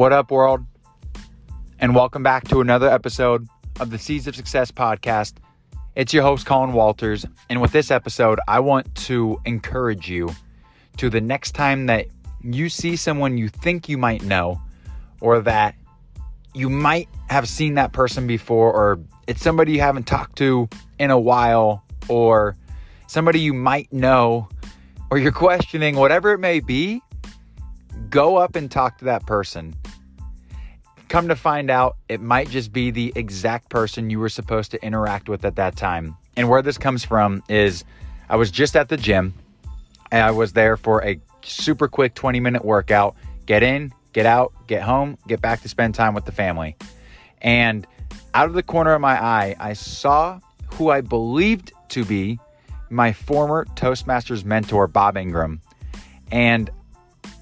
What up, world? And welcome back to another episode of the Seeds of Success podcast. It's your host, Colin Walters. And with this episode, I want to encourage you to the next time that you see someone you think you might know, or that you might have seen that person before, or it's somebody you haven't talked to in a while, or somebody you might know, or you're questioning, whatever it may be, go up and talk to that person. Come to find out, it might just be the exact person you were supposed to interact with at that time. And where this comes from is I was just at the gym and I was there for a super quick 20 minute workout. Get in, get out, get home, get back to spend time with the family. And out of the corner of my eye, I saw who I believed to be my former Toastmasters mentor, Bob Ingram. And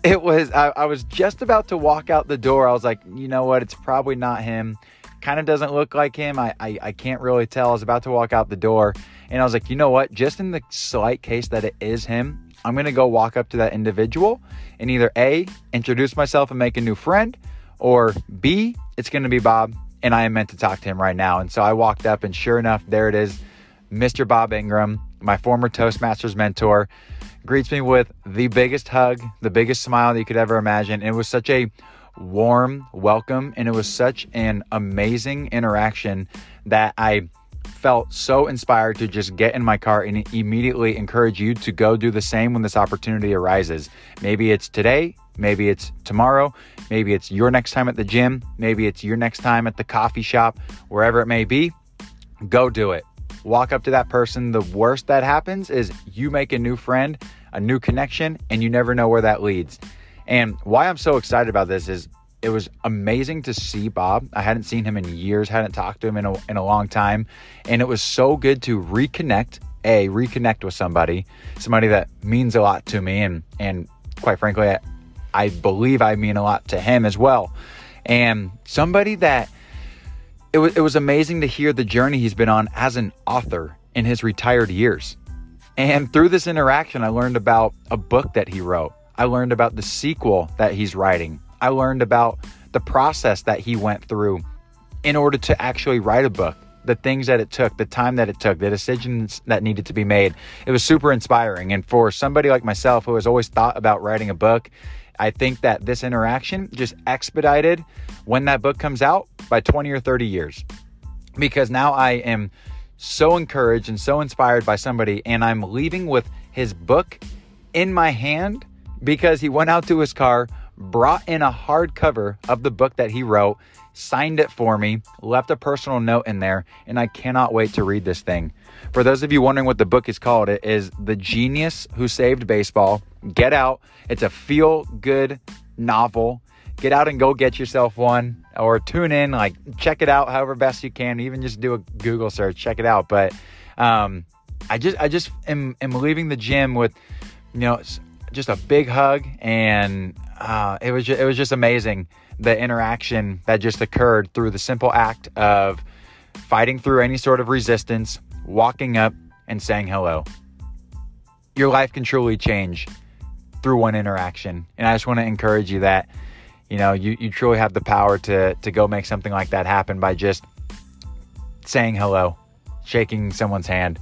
it was I, I, was just about to walk out the door. I was like you know what? It's probably not him. Kind of doesn't look like him. I, I, I can't really tell. I was about to walk out the door and i was like you know what? Just in the slight case that it is him i'm gonna go walk up to that individual and either a introduce myself and make a new friend or b it's gonna be bob and i am meant to talk to him right now. And so i walked up and sure enough there it is mr bob ingram my former toastmasters mentor greets me with the biggest hug, the biggest smile that you could ever imagine. it was such a warm welcome and it was such an amazing interaction that I felt so inspired to just get in my car and immediately encourage you to go do the same when this opportunity arises. Maybe it's today, maybe it's tomorrow, maybe it's your next time at the gym, maybe it's your next time at the coffee shop, wherever it may be. Go do it. Walk up to that person. The worst that happens is you make a new friend a new connection, and you never know where that leads. And why I'm so excited about this is it was amazing to see Bob. I hadn't seen him in years, hadn't talked to him in a, in a long time. And it was so good to reconnect, A, reconnect with somebody, somebody that means a lot to me. And, and quite frankly, I, I believe I mean a lot to him as well. And somebody that it was, it was amazing to hear the journey he's been on as an author in his retired years. And through this interaction, I learned about a book that he wrote. I learned about the sequel that he's writing. I learned about the process that he went through in order to actually write a book, the things that it took, the time that it took, the decisions that needed to be made. It was super inspiring. And for somebody like myself who has always thought about writing a book, I think that this interaction just expedited when that book comes out by 20 or 30 years. Because now I am so encouraged and so inspired by somebody, and I'm leaving with his book in my hand because he went out to his car, brought in a hardcover of the book that he wrote, signed it for me, left a personal note in there, and I cannot wait to read this thing. For those of you wondering what the book is called, it is The Genius Who Saved Baseball. Get out. It's a feel good novel. Get out and go get yourself one or tune in, like check it out however best you can. Even just do a Google search, check it out. But um, I just I just am, am leaving the gym with you know just a big hug, and uh, it was just, it was just amazing the interaction that just occurred through the simple act of fighting through any sort of resistance, walking up and saying hello. Your life can truly change through one interaction, and I just want to encourage you that you know, you, you truly have the power to, to go make something like that happen by just saying hello, shaking someone's hand,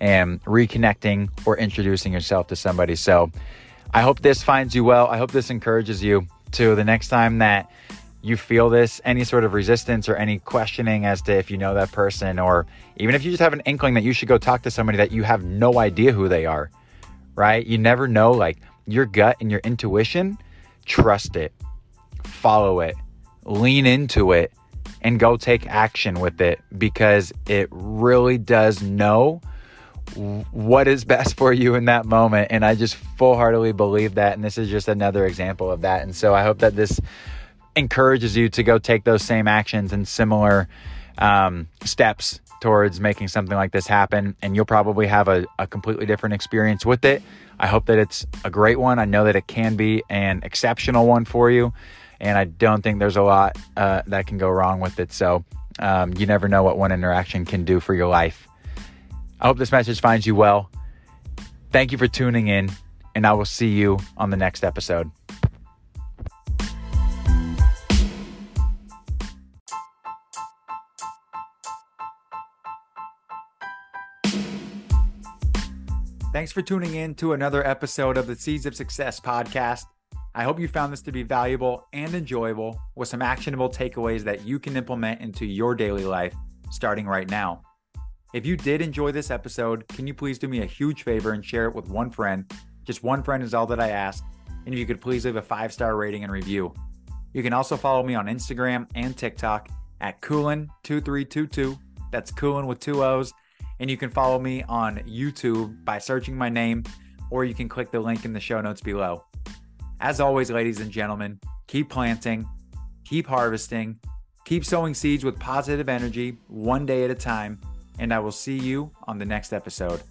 and reconnecting or introducing yourself to somebody. So I hope this finds you well. I hope this encourages you to the next time that you feel this, any sort of resistance or any questioning as to if you know that person, or even if you just have an inkling that you should go talk to somebody that you have no idea who they are, right? You never know, like your gut and your intuition, trust it follow it, lean into it, and go take action with it because it really does know what is best for you in that moment. And I just full heartedly believe that. And this is just another example of that. And so I hope that this encourages you to go take those same actions and similar um, steps towards making something like this happen. And you'll probably have a, a completely different experience with it. I hope that it's a great one. I know that it can be an exceptional one for you and I don't think there's a lot uh, that can go wrong with it. So um, you never know what one interaction can do for your life. I hope this message finds you well. Thank you for tuning in, and I will see you on the next episode. Thanks for tuning in to another episode of the Seeds of Success podcast. I hope you found this to be valuable and enjoyable with some actionable takeaways that you can implement into your daily life starting right now. If you did enjoy this episode, can you please do me a huge favor and share it with one friend? Just one friend is all that I ask. And if you could please leave a five star rating and review. You can also follow me on Instagram and TikTok at Coolin2322. That's Coolin with two O's. And you can follow me on YouTube by searching my name, or you can click the link in the show notes below. As always, ladies and gentlemen, keep planting, keep harvesting, keep sowing seeds with positive energy one day at a time, and I will see you on the next episode.